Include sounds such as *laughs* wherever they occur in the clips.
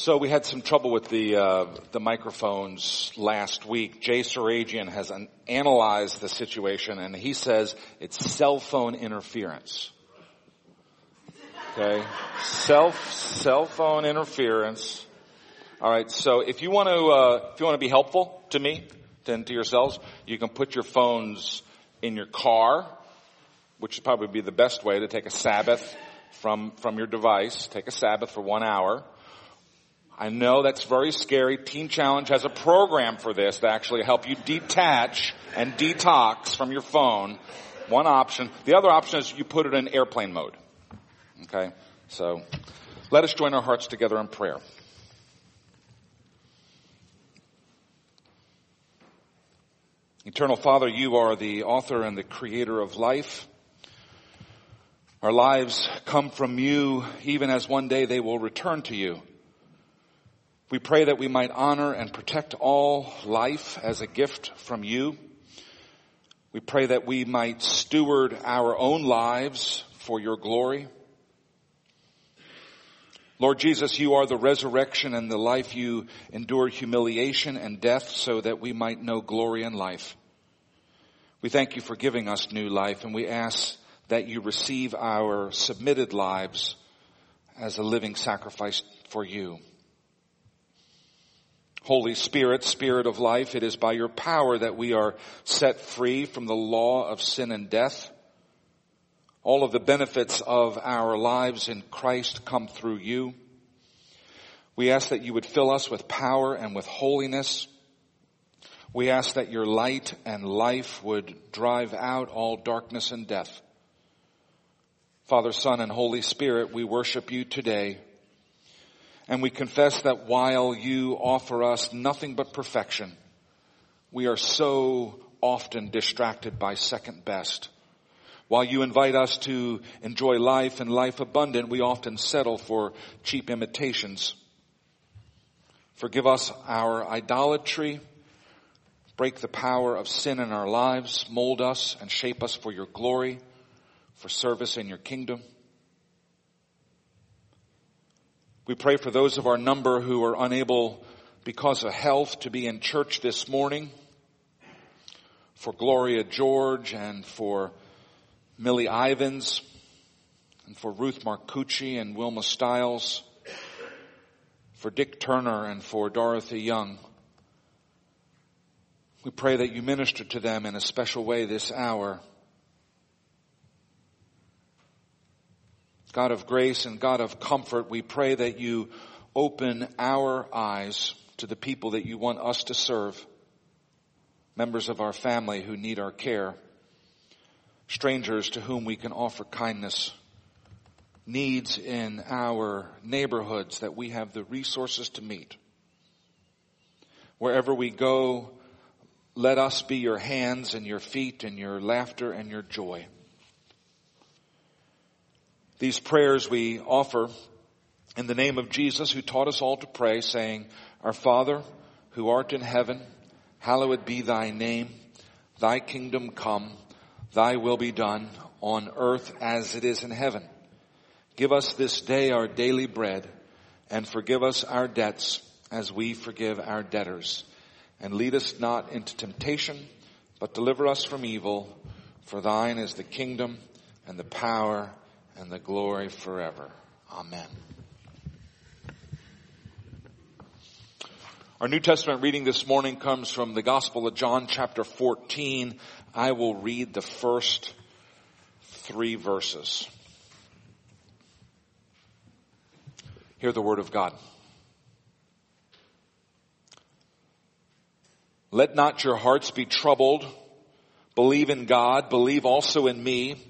So we had some trouble with the uh, the microphones last week. Jay Suragian has an, analyzed the situation, and he says it's cell phone interference. Okay, self cell phone interference. All right. So if you want to uh, if you want to be helpful to me and to yourselves, you can put your phones in your car, which would probably be the best way to take a Sabbath from from your device. Take a Sabbath for one hour I know that's very scary. Teen Challenge has a program for this to actually help you detach and detox from your phone. One option. The other option is you put it in airplane mode. Okay? So, let us join our hearts together in prayer. Eternal Father, you are the author and the creator of life. Our lives come from you even as one day they will return to you. We pray that we might honor and protect all life as a gift from you. We pray that we might steward our own lives for your glory. Lord Jesus, you are the resurrection and the life. You endured humiliation and death so that we might know glory and life. We thank you for giving us new life and we ask that you receive our submitted lives as a living sacrifice for you. Holy Spirit, Spirit of life, it is by your power that we are set free from the law of sin and death. All of the benefits of our lives in Christ come through you. We ask that you would fill us with power and with holiness. We ask that your light and life would drive out all darkness and death. Father, Son, and Holy Spirit, we worship you today. And we confess that while you offer us nothing but perfection, we are so often distracted by second best. While you invite us to enjoy life and life abundant, we often settle for cheap imitations. Forgive us our idolatry. Break the power of sin in our lives. Mold us and shape us for your glory, for service in your kingdom. We pray for those of our number who are unable because of health to be in church this morning. For Gloria George and for Millie Ivins and for Ruth Marcucci and Wilma Stiles. For Dick Turner and for Dorothy Young. We pray that you minister to them in a special way this hour. God of grace and God of comfort, we pray that you open our eyes to the people that you want us to serve, members of our family who need our care, strangers to whom we can offer kindness, needs in our neighborhoods that we have the resources to meet. Wherever we go, let us be your hands and your feet and your laughter and your joy. These prayers we offer in the name of Jesus who taught us all to pray saying, Our Father who art in heaven, hallowed be thy name. Thy kingdom come, thy will be done on earth as it is in heaven. Give us this day our daily bread and forgive us our debts as we forgive our debtors. And lead us not into temptation, but deliver us from evil. For thine is the kingdom and the power and the glory forever. Amen. Our New Testament reading this morning comes from the Gospel of John chapter 14. I will read the first three verses. Hear the word of God. Let not your hearts be troubled. Believe in God. Believe also in me.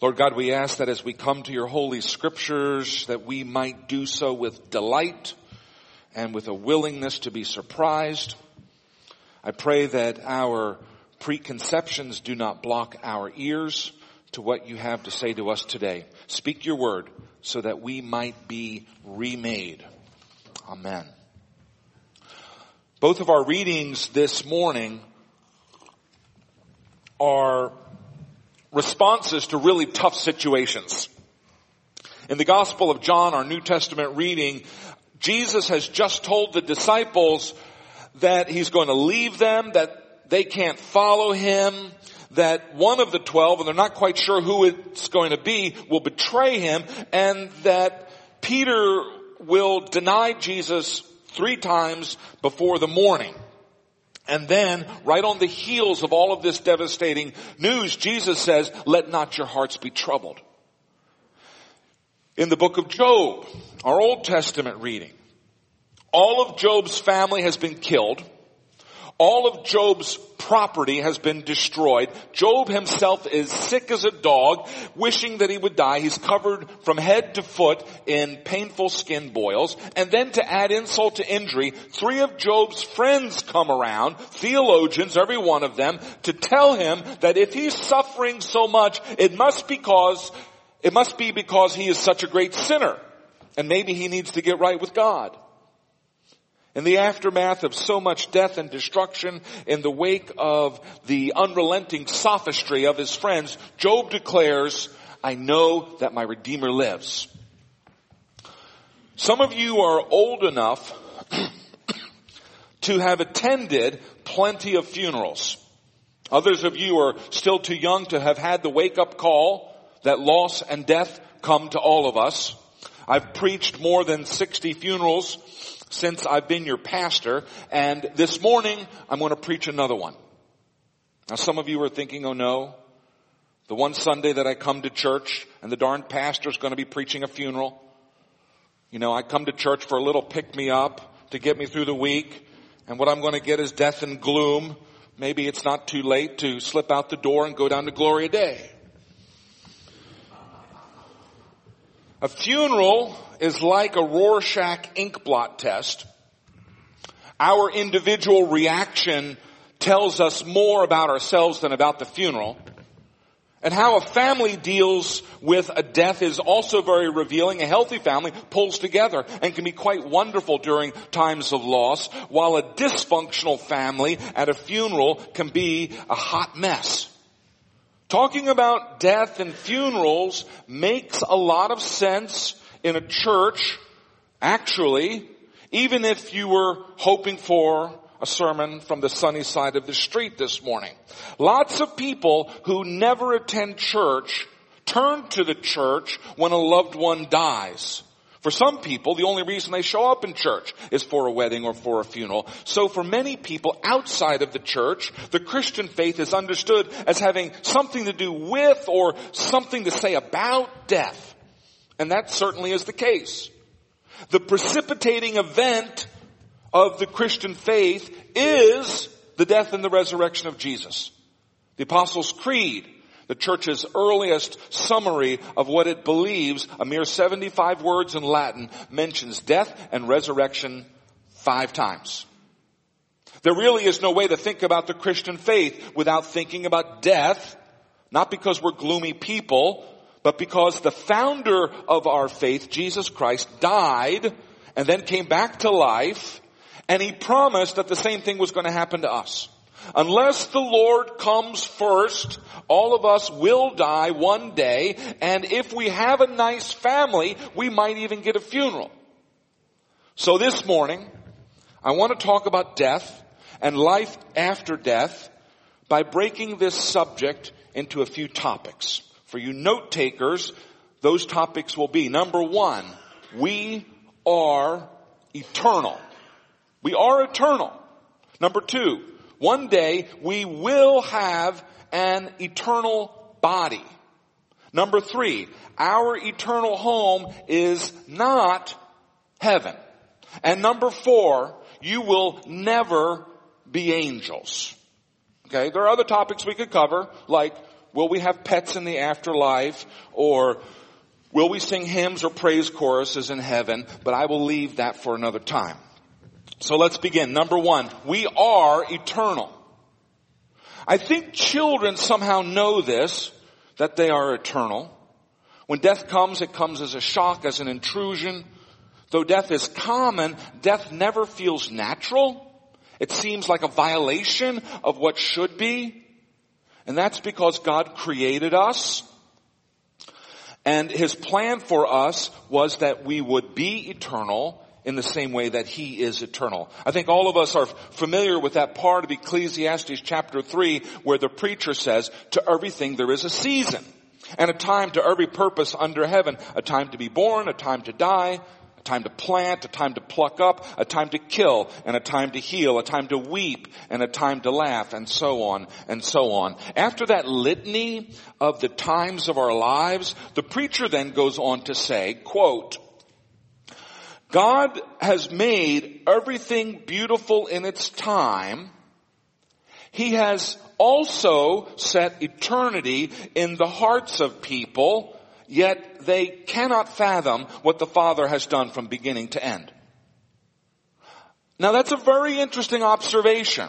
Lord God, we ask that as we come to your holy scriptures, that we might do so with delight and with a willingness to be surprised. I pray that our preconceptions do not block our ears to what you have to say to us today. Speak your word so that we might be remade. Amen. Both of our readings this morning are responses to really tough situations. In the Gospel of John, our New Testament reading, Jesus has just told the disciples that he's going to leave them, that they can't follow him, that one of the twelve, and they're not quite sure who it's going to be, will betray him, and that Peter will deny Jesus three times before the morning. And then, right on the heels of all of this devastating news, Jesus says, let not your hearts be troubled. In the book of Job, our Old Testament reading, all of Job's family has been killed. All of Job's property has been destroyed. Job himself is sick as a dog, wishing that he would die. He's covered from head to foot in painful skin boils. And then to add insult to injury, three of Job's friends come around, theologians, every one of them, to tell him that if he's suffering so much, it must be because, it must be because he is such a great sinner. And maybe he needs to get right with God. In the aftermath of so much death and destruction, in the wake of the unrelenting sophistry of his friends, Job declares, I know that my Redeemer lives. Some of you are old enough *clears throat* to have attended plenty of funerals. Others of you are still too young to have had the wake up call that loss and death come to all of us. I've preached more than 60 funerals since I've been your pastor, and this morning I'm going to preach another one. Now some of you are thinking, oh no, the one Sunday that I come to church and the darn pastor's going to be preaching a funeral. You know, I come to church for a little pick me up to get me through the week, and what I'm going to get is death and gloom. Maybe it's not too late to slip out the door and go down to Gloria Dei. A funeral is like a Rorschach ink blot test. Our individual reaction tells us more about ourselves than about the funeral. And how a family deals with a death is also very revealing. A healthy family pulls together and can be quite wonderful during times of loss, while a dysfunctional family at a funeral can be a hot mess. Talking about death and funerals makes a lot of sense in a church, actually, even if you were hoping for a sermon from the sunny side of the street this morning. Lots of people who never attend church turn to the church when a loved one dies. For some people, the only reason they show up in church is for a wedding or for a funeral. So for many people outside of the church, the Christian faith is understood as having something to do with or something to say about death. And that certainly is the case. The precipitating event of the Christian faith is the death and the resurrection of Jesus. The Apostles' Creed the church's earliest summary of what it believes, a mere 75 words in Latin, mentions death and resurrection five times. There really is no way to think about the Christian faith without thinking about death, not because we're gloomy people, but because the founder of our faith, Jesus Christ, died and then came back to life, and he promised that the same thing was going to happen to us. Unless the Lord comes first, all of us will die one day, and if we have a nice family, we might even get a funeral. So this morning, I want to talk about death and life after death by breaking this subject into a few topics. For you note takers, those topics will be number one, we are eternal. We are eternal. Number two, one day we will have an eternal body. Number three, our eternal home is not heaven. And number four, you will never be angels. Okay, there are other topics we could cover, like will we have pets in the afterlife, or will we sing hymns or praise choruses in heaven, but I will leave that for another time. So let's begin. Number one, we are eternal. I think children somehow know this, that they are eternal. When death comes, it comes as a shock, as an intrusion. Though death is common, death never feels natural. It seems like a violation of what should be. And that's because God created us. And His plan for us was that we would be eternal in the same way that He is eternal. I think all of us are familiar with that part of Ecclesiastes chapter 3 where the preacher says, to everything there is a season and a time to every purpose under heaven, a time to be born, a time to die, a time to plant, a time to pluck up, a time to kill, and a time to heal, a time to weep, and a time to laugh, and so on, and so on. After that litany of the times of our lives, the preacher then goes on to say, quote, God has made everything beautiful in its time. He has also set eternity in the hearts of people yet they cannot fathom what the Father has done from beginning to end. Now that's a very interesting observation.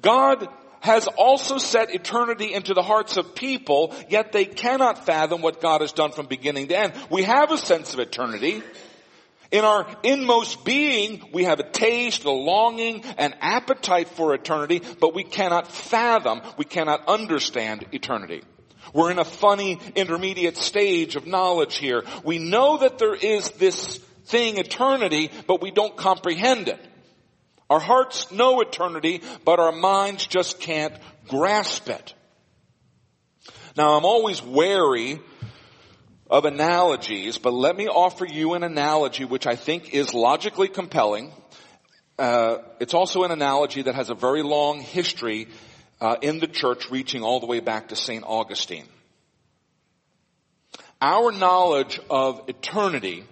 God has also set eternity into the hearts of people, yet they cannot fathom what God has done from beginning to end. We have a sense of eternity. In our inmost being, we have a taste, a longing, an appetite for eternity, but we cannot fathom, we cannot understand eternity. We're in a funny intermediate stage of knowledge here. We know that there is this thing, eternity, but we don't comprehend it. Our hearts know eternity, but our minds just can't grasp it. Now I'm always wary of analogies, but let me offer you an analogy which I think is logically compelling. Uh, it's also an analogy that has a very long history uh, in the church reaching all the way back to St. Augustine. Our knowledge of eternity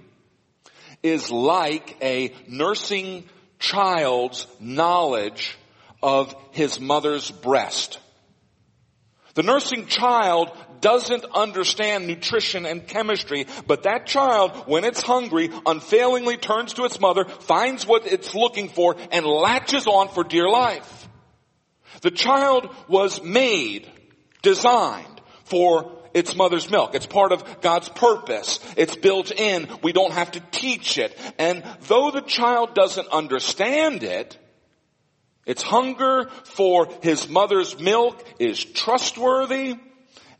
is like a nursing child's knowledge of his mother's breast. The nursing child doesn't understand nutrition and chemistry, but that child, when it's hungry, unfailingly turns to its mother, finds what it's looking for, and latches on for dear life. The child was made, designed for its mother's milk. It's part of God's purpose. It's built in. We don't have to teach it. And though the child doesn't understand it, its hunger for his mother's milk is trustworthy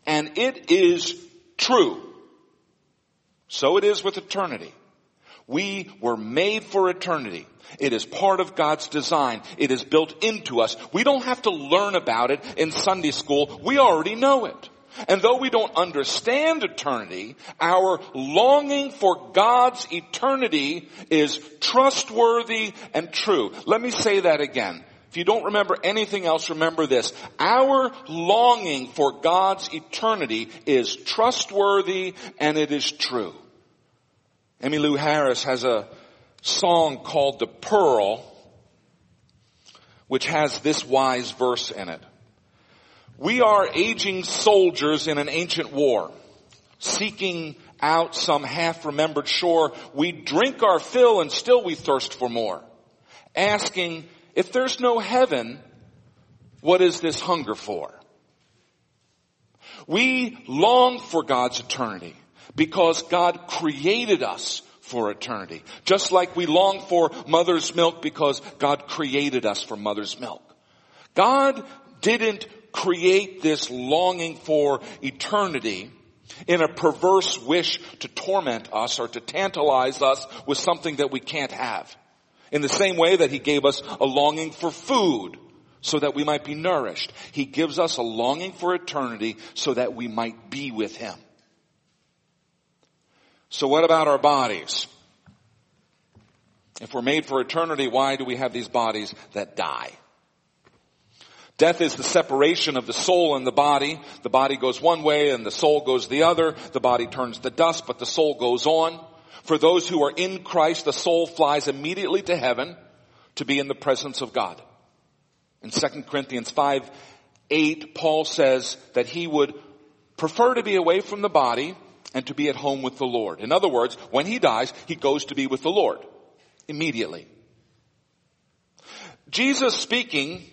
and it is true. So it is with eternity. We were made for eternity. It is part of God's design. It is built into us. We don't have to learn about it in Sunday school. We already know it. And though we don't understand eternity, our longing for God's eternity is trustworthy and true. Let me say that again. If you don't remember anything else, remember this. Our longing for God's eternity is trustworthy and it is true. Emmylou Harris has a song called The Pearl, which has this wise verse in it. We are aging soldiers in an ancient war, seeking out some half-remembered shore. We drink our fill and still we thirst for more. Asking, if there's no heaven, what is this hunger for? We long for God's eternity because God created us for eternity. Just like we long for mother's milk because God created us for mother's milk. God didn't create this longing for eternity in a perverse wish to torment us or to tantalize us with something that we can't have. In the same way that He gave us a longing for food so that we might be nourished. He gives us a longing for eternity so that we might be with Him. So what about our bodies? If we're made for eternity, why do we have these bodies that die? Death is the separation of the soul and the body. The body goes one way and the soul goes the other. The body turns to dust, but the soul goes on. For those who are in Christ, the soul flies immediately to heaven to be in the presence of God. In 2 Corinthians 5, 8, Paul says that he would prefer to be away from the body and to be at home with the Lord. In other words, when he dies, he goes to be with the Lord immediately. Jesus speaking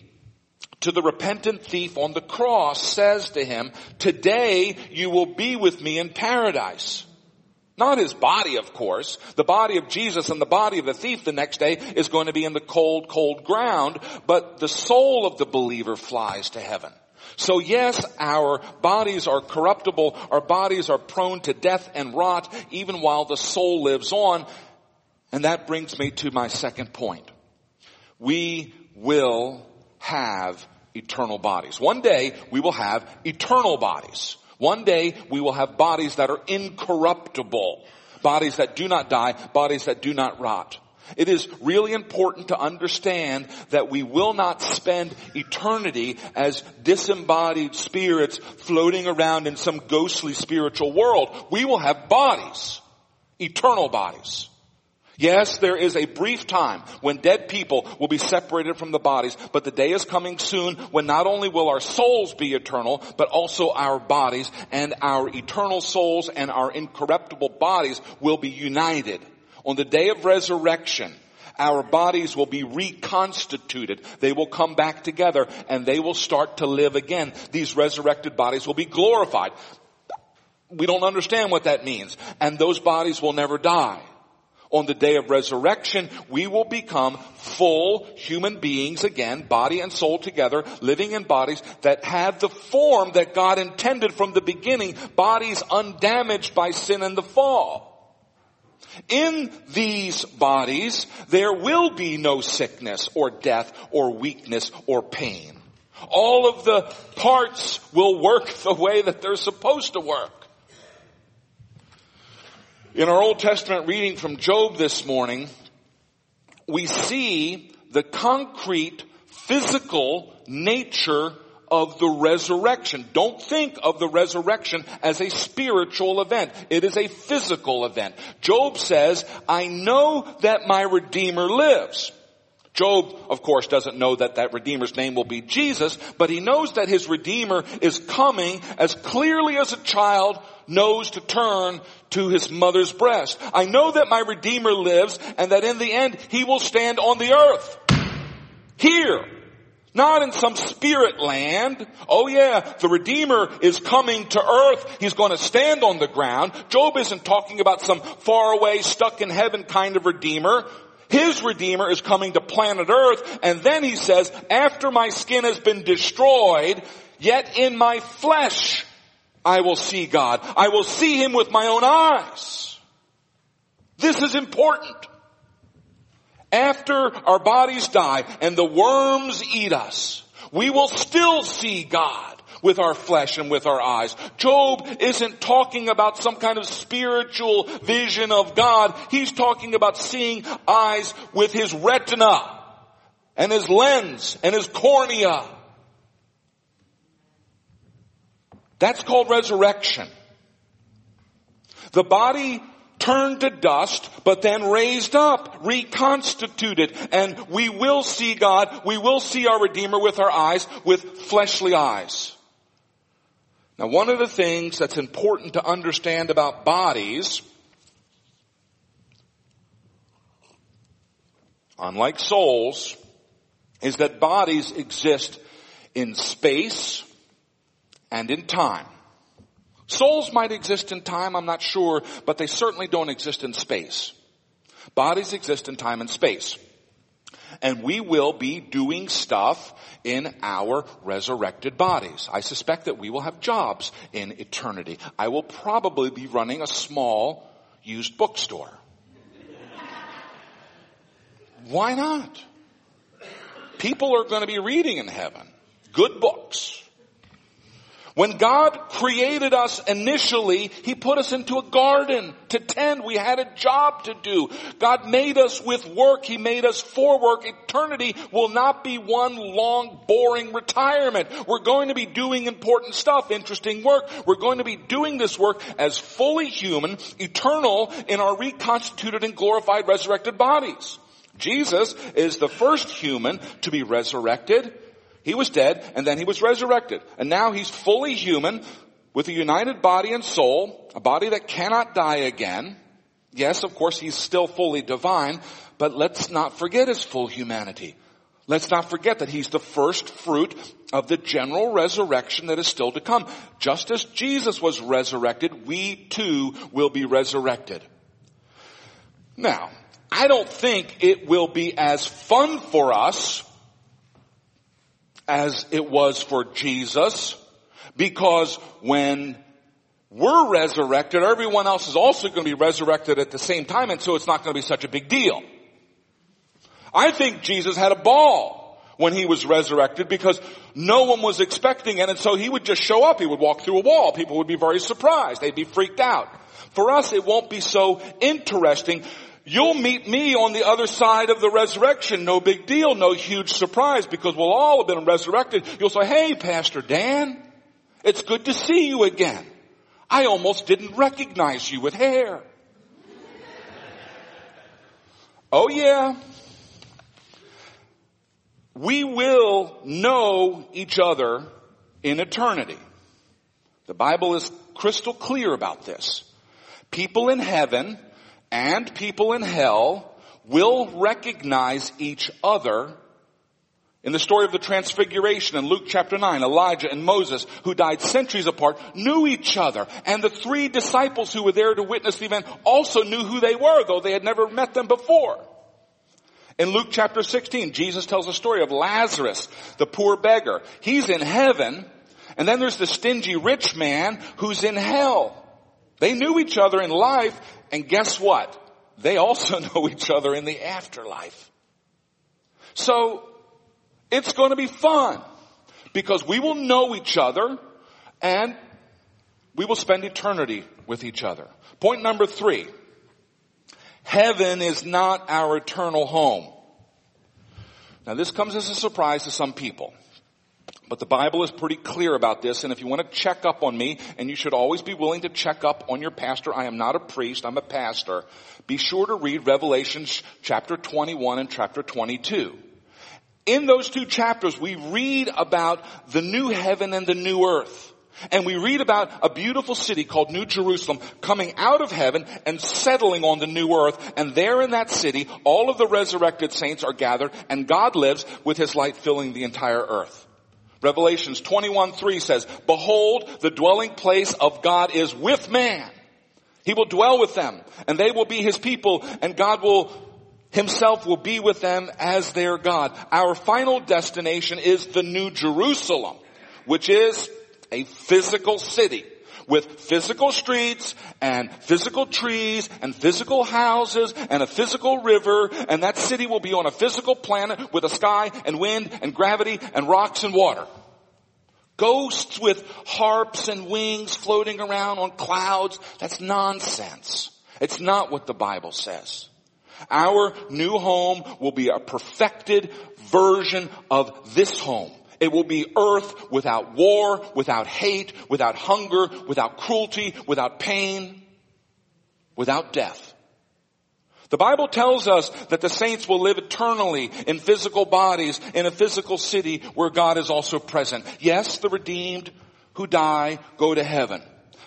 to the repentant thief on the cross says to him, today you will be with me in paradise. Not his body, of course. The body of Jesus and the body of the thief the next day is going to be in the cold, cold ground, but the soul of the believer flies to heaven. So yes, our bodies are corruptible, our bodies are prone to death and rot, even while the soul lives on. And that brings me to my second point. We will have eternal bodies. One day we will have eternal bodies. One day we will have bodies that are incorruptible. Bodies that do not die, bodies that do not rot. It is really important to understand that we will not spend eternity as disembodied spirits floating around in some ghostly spiritual world. We will have bodies. Eternal bodies. Yes, there is a brief time when dead people will be separated from the bodies, but the day is coming soon when not only will our souls be eternal, but also our bodies and our eternal souls and our incorruptible bodies will be united. On the day of resurrection, our bodies will be reconstituted. They will come back together and they will start to live again. These resurrected bodies will be glorified. We don't understand what that means. And those bodies will never die. On the day of resurrection, we will become full human beings again, body and soul together, living in bodies that have the form that God intended from the beginning, bodies undamaged by sin and the fall. In these bodies, there will be no sickness or death or weakness or pain. All of the parts will work *laughs* the way that they're supposed to work. In our Old Testament reading from Job this morning, we see the concrete physical nature of the resurrection. Don't think of the resurrection as a spiritual event. It is a physical event. Job says, I know that my Redeemer lives. Job, of course, doesn't know that that Redeemer's name will be Jesus, but he knows that his Redeemer is coming as clearly as a child knows to turn to his mother's breast. I know that my Redeemer lives and that in the end he will stand on the earth. Here. Not in some spirit land. Oh yeah, the Redeemer is coming to earth. He's going to stand on the ground. Job isn't talking about some far away, stuck in heaven kind of Redeemer. His Redeemer is coming to planet earth and then he says, after my skin has been destroyed, yet in my flesh I will see God. I will see Him with my own eyes. This is important. After our bodies die and the worms eat us, we will still see God with our flesh and with our eyes. Job isn't talking about some kind of spiritual vision of God. He's talking about seeing eyes with his retina and his lens and his cornea That's called resurrection. The body turned to dust, but then raised up, reconstituted, and we will see God, we will see our Redeemer with our eyes, with fleshly eyes. Now one of the things that's important to understand about bodies, unlike souls, is that bodies exist in space, and in time. Souls might exist in time, I'm not sure, but they certainly don't exist in space. Bodies exist in time and space. And we will be doing stuff in our resurrected bodies. I suspect that we will have jobs in eternity. I will probably be running a small used bookstore. Why not? People are going to be reading in heaven. Good books. When God created us initially, He put us into a garden to tend. We had a job to do. God made us with work. He made us for work. Eternity will not be one long, boring retirement. We're going to be doing important stuff, interesting work. We're going to be doing this work as fully human, eternal in our reconstituted and glorified resurrected bodies. Jesus is the first human to be resurrected he was dead and then he was resurrected. And now he's fully human with a united body and soul, a body that cannot die again. Yes, of course he's still fully divine, but let's not forget his full humanity. Let's not forget that he's the first fruit of the general resurrection that is still to come. Just as Jesus was resurrected, we too will be resurrected. Now, I don't think it will be as fun for us as it was for Jesus because when we're resurrected, everyone else is also going to be resurrected at the same time and so it's not going to be such a big deal. I think Jesus had a ball when he was resurrected because no one was expecting it and so he would just show up. He would walk through a wall. People would be very surprised. They'd be freaked out. For us, it won't be so interesting. You'll meet me on the other side of the resurrection. No big deal. No huge surprise because we'll all have been resurrected. You'll say, hey, Pastor Dan, it's good to see you again. I almost didn't recognize you with hair. Oh yeah we will know each other in eternity. The Bible is crystal clear about this. People in heaven and people in hell will recognize each other in the story of the transfiguration in Luke chapter 9, Elijah and Moses, who died centuries apart, knew each other. And the three disciples who were there to witness the event also knew who they were, though they had never met them before. In Luke chapter 16, Jesus tells a story of Lazarus, the poor beggar. He's in heaven, and then there's the stingy rich man who's in hell. They knew each other in life, and guess what? They also *laughs* know each other in the afterlife. So, it's going to be fun because we will know each other and we will spend eternity with each other. Point number three. Heaven is not our eternal home. Now this comes as a surprise to some people. But the Bible is pretty clear about this, and if you want to check up on me, and you should always be willing to check up on your pastor, I am not a priest, I'm a pastor, be sure to read Revelations chapter 21 and chapter 22. In those two chapters, we read about the new heaven and the new earth. And we read about a beautiful city called New Jerusalem coming out of heaven and settling on the new earth. And there in that city, all of the resurrected saints are gathered and God lives with his light filling the entire earth. Revelations 21 3 says, Behold, the dwelling place of God is with man. He will dwell with them and they will be his people and God will himself will be with them as their God. Our final destination is the New Jerusalem, which is a physical city with physical streets and physical trees and physical houses and a physical river and that city will be on a physical planet with a sky and wind and gravity and rocks and water. Ghosts with harps and wings floating around on clouds, that's nonsense. It's not what the Bible says. Our new home will be a perfected version of this home. It will be earth without war, without hate, without hunger, without cruelty, without pain, without death. The Bible tells us that the saints will live eternally in physical bodies in a physical city where God is also present. Yes, the redeemed who die go to heaven.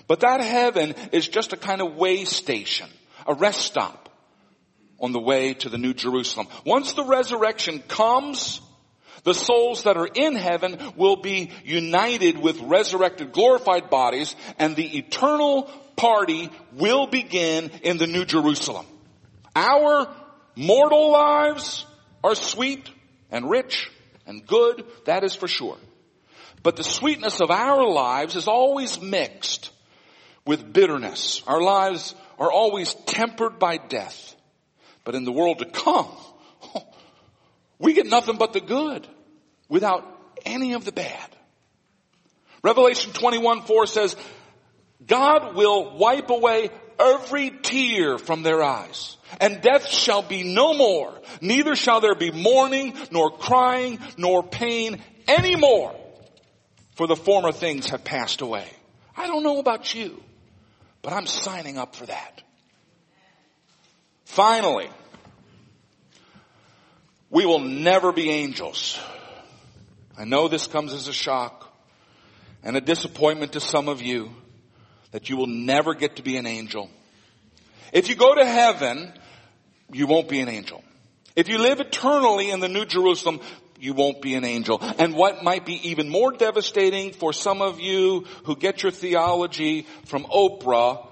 But that heaven is just a kind of way station, a rest stop on the way to the New Jerusalem. Once the resurrection comes, the souls that are in heaven will be united with resurrected glorified bodies and the eternal party will begin in the New Jerusalem. Our mortal lives are sweet and rich and good, that is for sure. But the sweetness of our lives is always mixed with bitterness. Our lives are always tempered by death. But in the world to come, we get nothing but the good without any of the bad. Revelation 21 4 says, God will wipe away every tear from their eyes and death shall be no more. Neither shall there be mourning, nor crying, nor pain anymore. For the former things have passed away. I don't know about you, but I'm signing up for that. Finally, we will never be angels. I know this comes as a shock and a disappointment to some of you that you will never get to be an angel. If you go to heaven, you won't be an angel. If you live eternally in the New Jerusalem, you won't be an angel. And what might be even more devastating for some of you who get your theology from Oprah,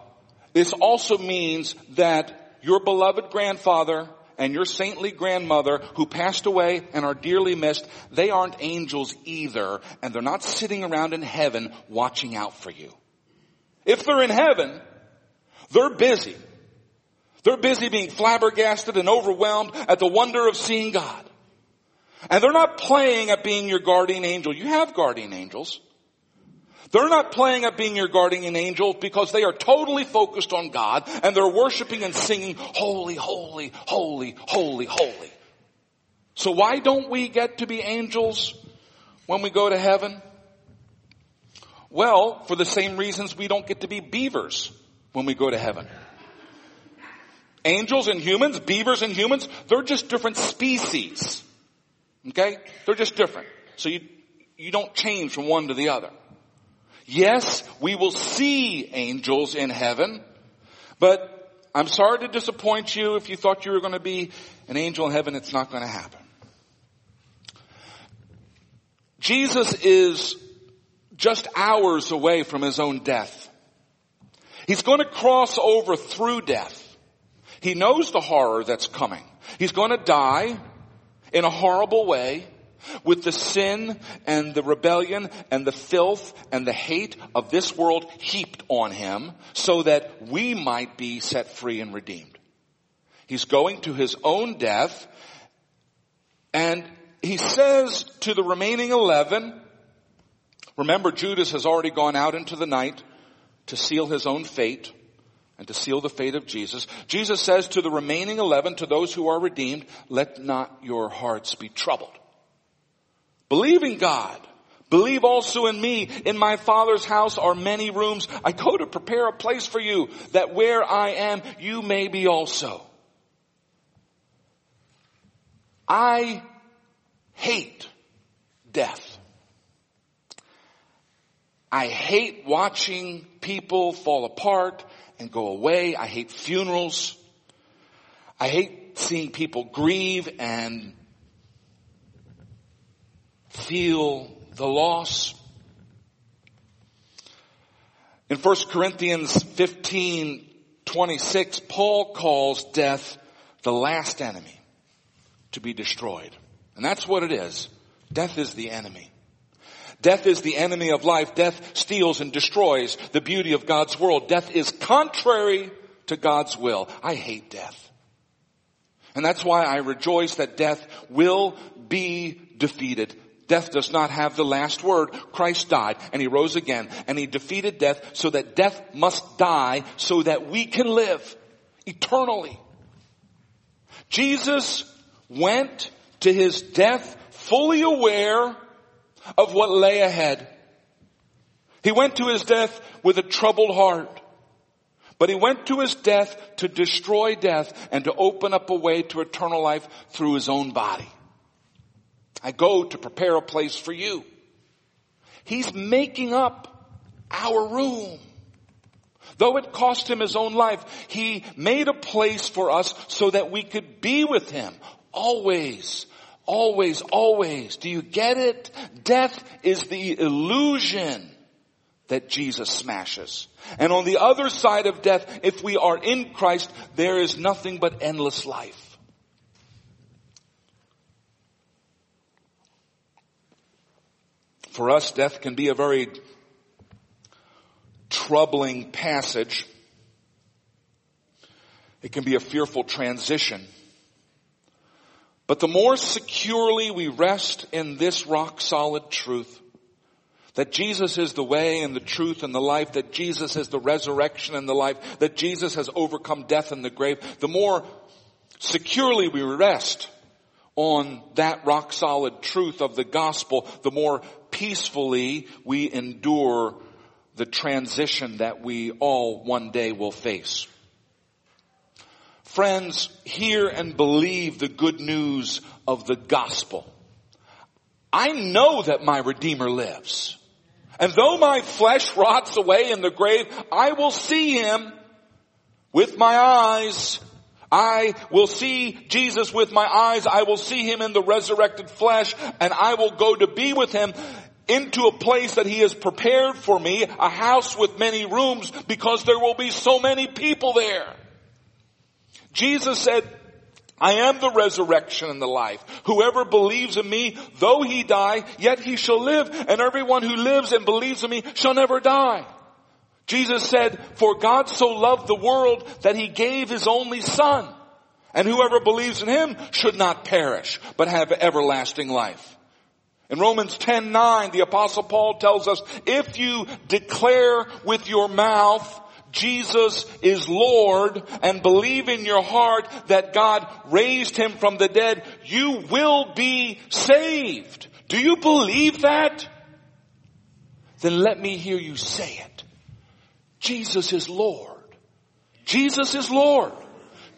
this also means that your beloved grandfather and your saintly grandmother who passed away and are dearly missed, they aren't angels either, and they're not sitting around in heaven watching out for you. If they're in heaven, they're busy. They're busy being flabbergasted and overwhelmed at the wonder of seeing God. And they're not playing at being your guardian angel. You have guardian angels. They're not playing at being your guardian angel because they are totally focused on God and they're worshiping and singing, holy, holy, holy, holy, holy. So why don't we get to be angels when we go to heaven? Well, for the same reasons we don't get to be beavers when we go to heaven. Angels and humans, beavers and humans, they're just different species. Okay? They're just different. So you, you don't change from one to the other. Yes, we will see angels in heaven, but I'm sorry to disappoint you if you thought you were going to be an angel in heaven. It's not going to happen. Jesus is just hours away from his own death. He's going to cross over through death. He knows the horror that's coming. He's going to die in a horrible way with the sin and the rebellion and the filth and the hate of this world heaped on him so that we might be set free and redeemed. He's going to his own death and he says to the remaining 11, remember Judas has already gone out into the night to seal his own fate and to seal the fate of Jesus. Jesus says to the remaining 11, to those who are redeemed, let not your hearts be troubled. Believe in God. Believe also in me. In my Father's house are many rooms. I go to prepare a place for you that where I am, you may be also. I hate death. I hate watching people fall apart and go away. I hate funerals. I hate seeing people grieve and feel the loss. In 1 Corinthians 15, 26, Paul calls death the last enemy to be destroyed. And that's what it is. Death is the enemy. Death is the enemy of life. Death steals and destroys the beauty of God's world. Death is contrary to God's will. I hate death. And that's why I rejoice that death will be defeated. Death does not have the last word. Christ died and he rose again and he defeated death so that death must die so that we can live eternally. Jesus went to his death fully aware of what lay ahead. He went to his death with a troubled heart. But he went to his death to destroy death and to open up a way to eternal life through his own body. I go to prepare a place for you. He's making up our room. Though it cost him his own life, he made a place for us so that we could be with him always, always, always. Do you get it? Death is the illusion that Jesus smashes. And on the other side of death, if we are in Christ, there is nothing but endless life. For us, death can be a very troubling passage. It can be a fearful transition. But the more securely we rest in this rock solid truth, that Jesus is the way and the truth and the life, that Jesus is the resurrection and the life, that Jesus has overcome death and the grave, the more securely we rest on that rock solid truth of the gospel, the more peacefully we endure the transition that we all one day will face. Friends, hear and believe the good news of the gospel. I know that my Redeemer lives. And though my flesh rots away in the grave, I will see him with my eyes I will see Jesus with my eyes. I will see him in the resurrected flesh and I will go to be with him into a place that he has prepared for me, a house with many rooms because there will be so many people there. Jesus said, I am the resurrection and the life. Whoever believes in me, though he die, yet he shall live, and everyone who lives and believes in me shall never die. Jesus said, for God so loved the world that he gave his only son. And whoever believes in him should not perish, but have everlasting life. In Romans 10, 9, the apostle Paul tells us, if you declare with your mouth Jesus is Lord and believe in your heart that God raised him from the dead, you will be saved. Do you believe that? Then let me hear you say it. Jesus is Lord. Jesus is Lord.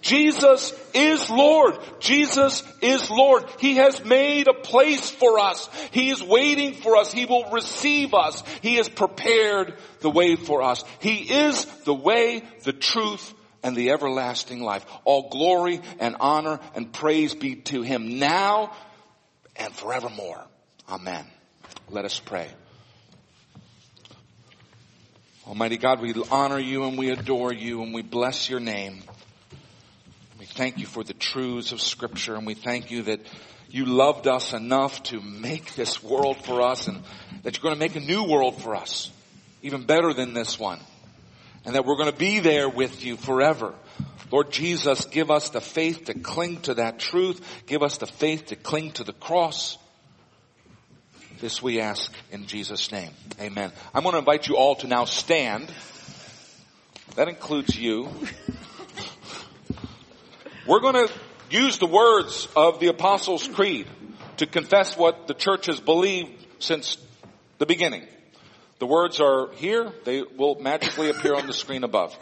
Jesus is Lord. Jesus is Lord. He has made a place for us. He is waiting for us. He will receive us. He has prepared the way for us. He is the way, the truth, and the everlasting life. All glory and honor and praise be to Him now and forevermore. Amen. Let us pray. Almighty God, we honor you and we adore you and we bless your name. Thank you for the truths of scripture and we thank you that you loved us enough to make this world for us and that you're going to make a new world for us, even better than this one. And that we're going to be there with you forever. Lord Jesus, give us the faith to cling to that truth. Give us the faith to cling to the cross. This we ask in Jesus' name. Amen. I'm going to invite you all to now stand. That includes you. We're going to use the words of the Apostles' Creed to confess what the church has believed since the beginning. The words are here. They will magically appear on the screen above.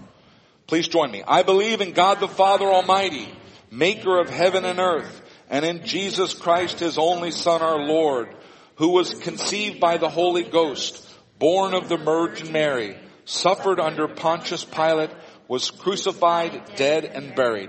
Please join me. I believe in God the Father Almighty, maker of heaven and earth, and in Jesus Christ, his only son, our Lord, who was conceived by the Holy Ghost, born of the Virgin Mary, suffered under Pontius Pilate, was crucified, dead, and buried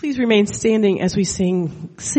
Please remain standing as we sing. sing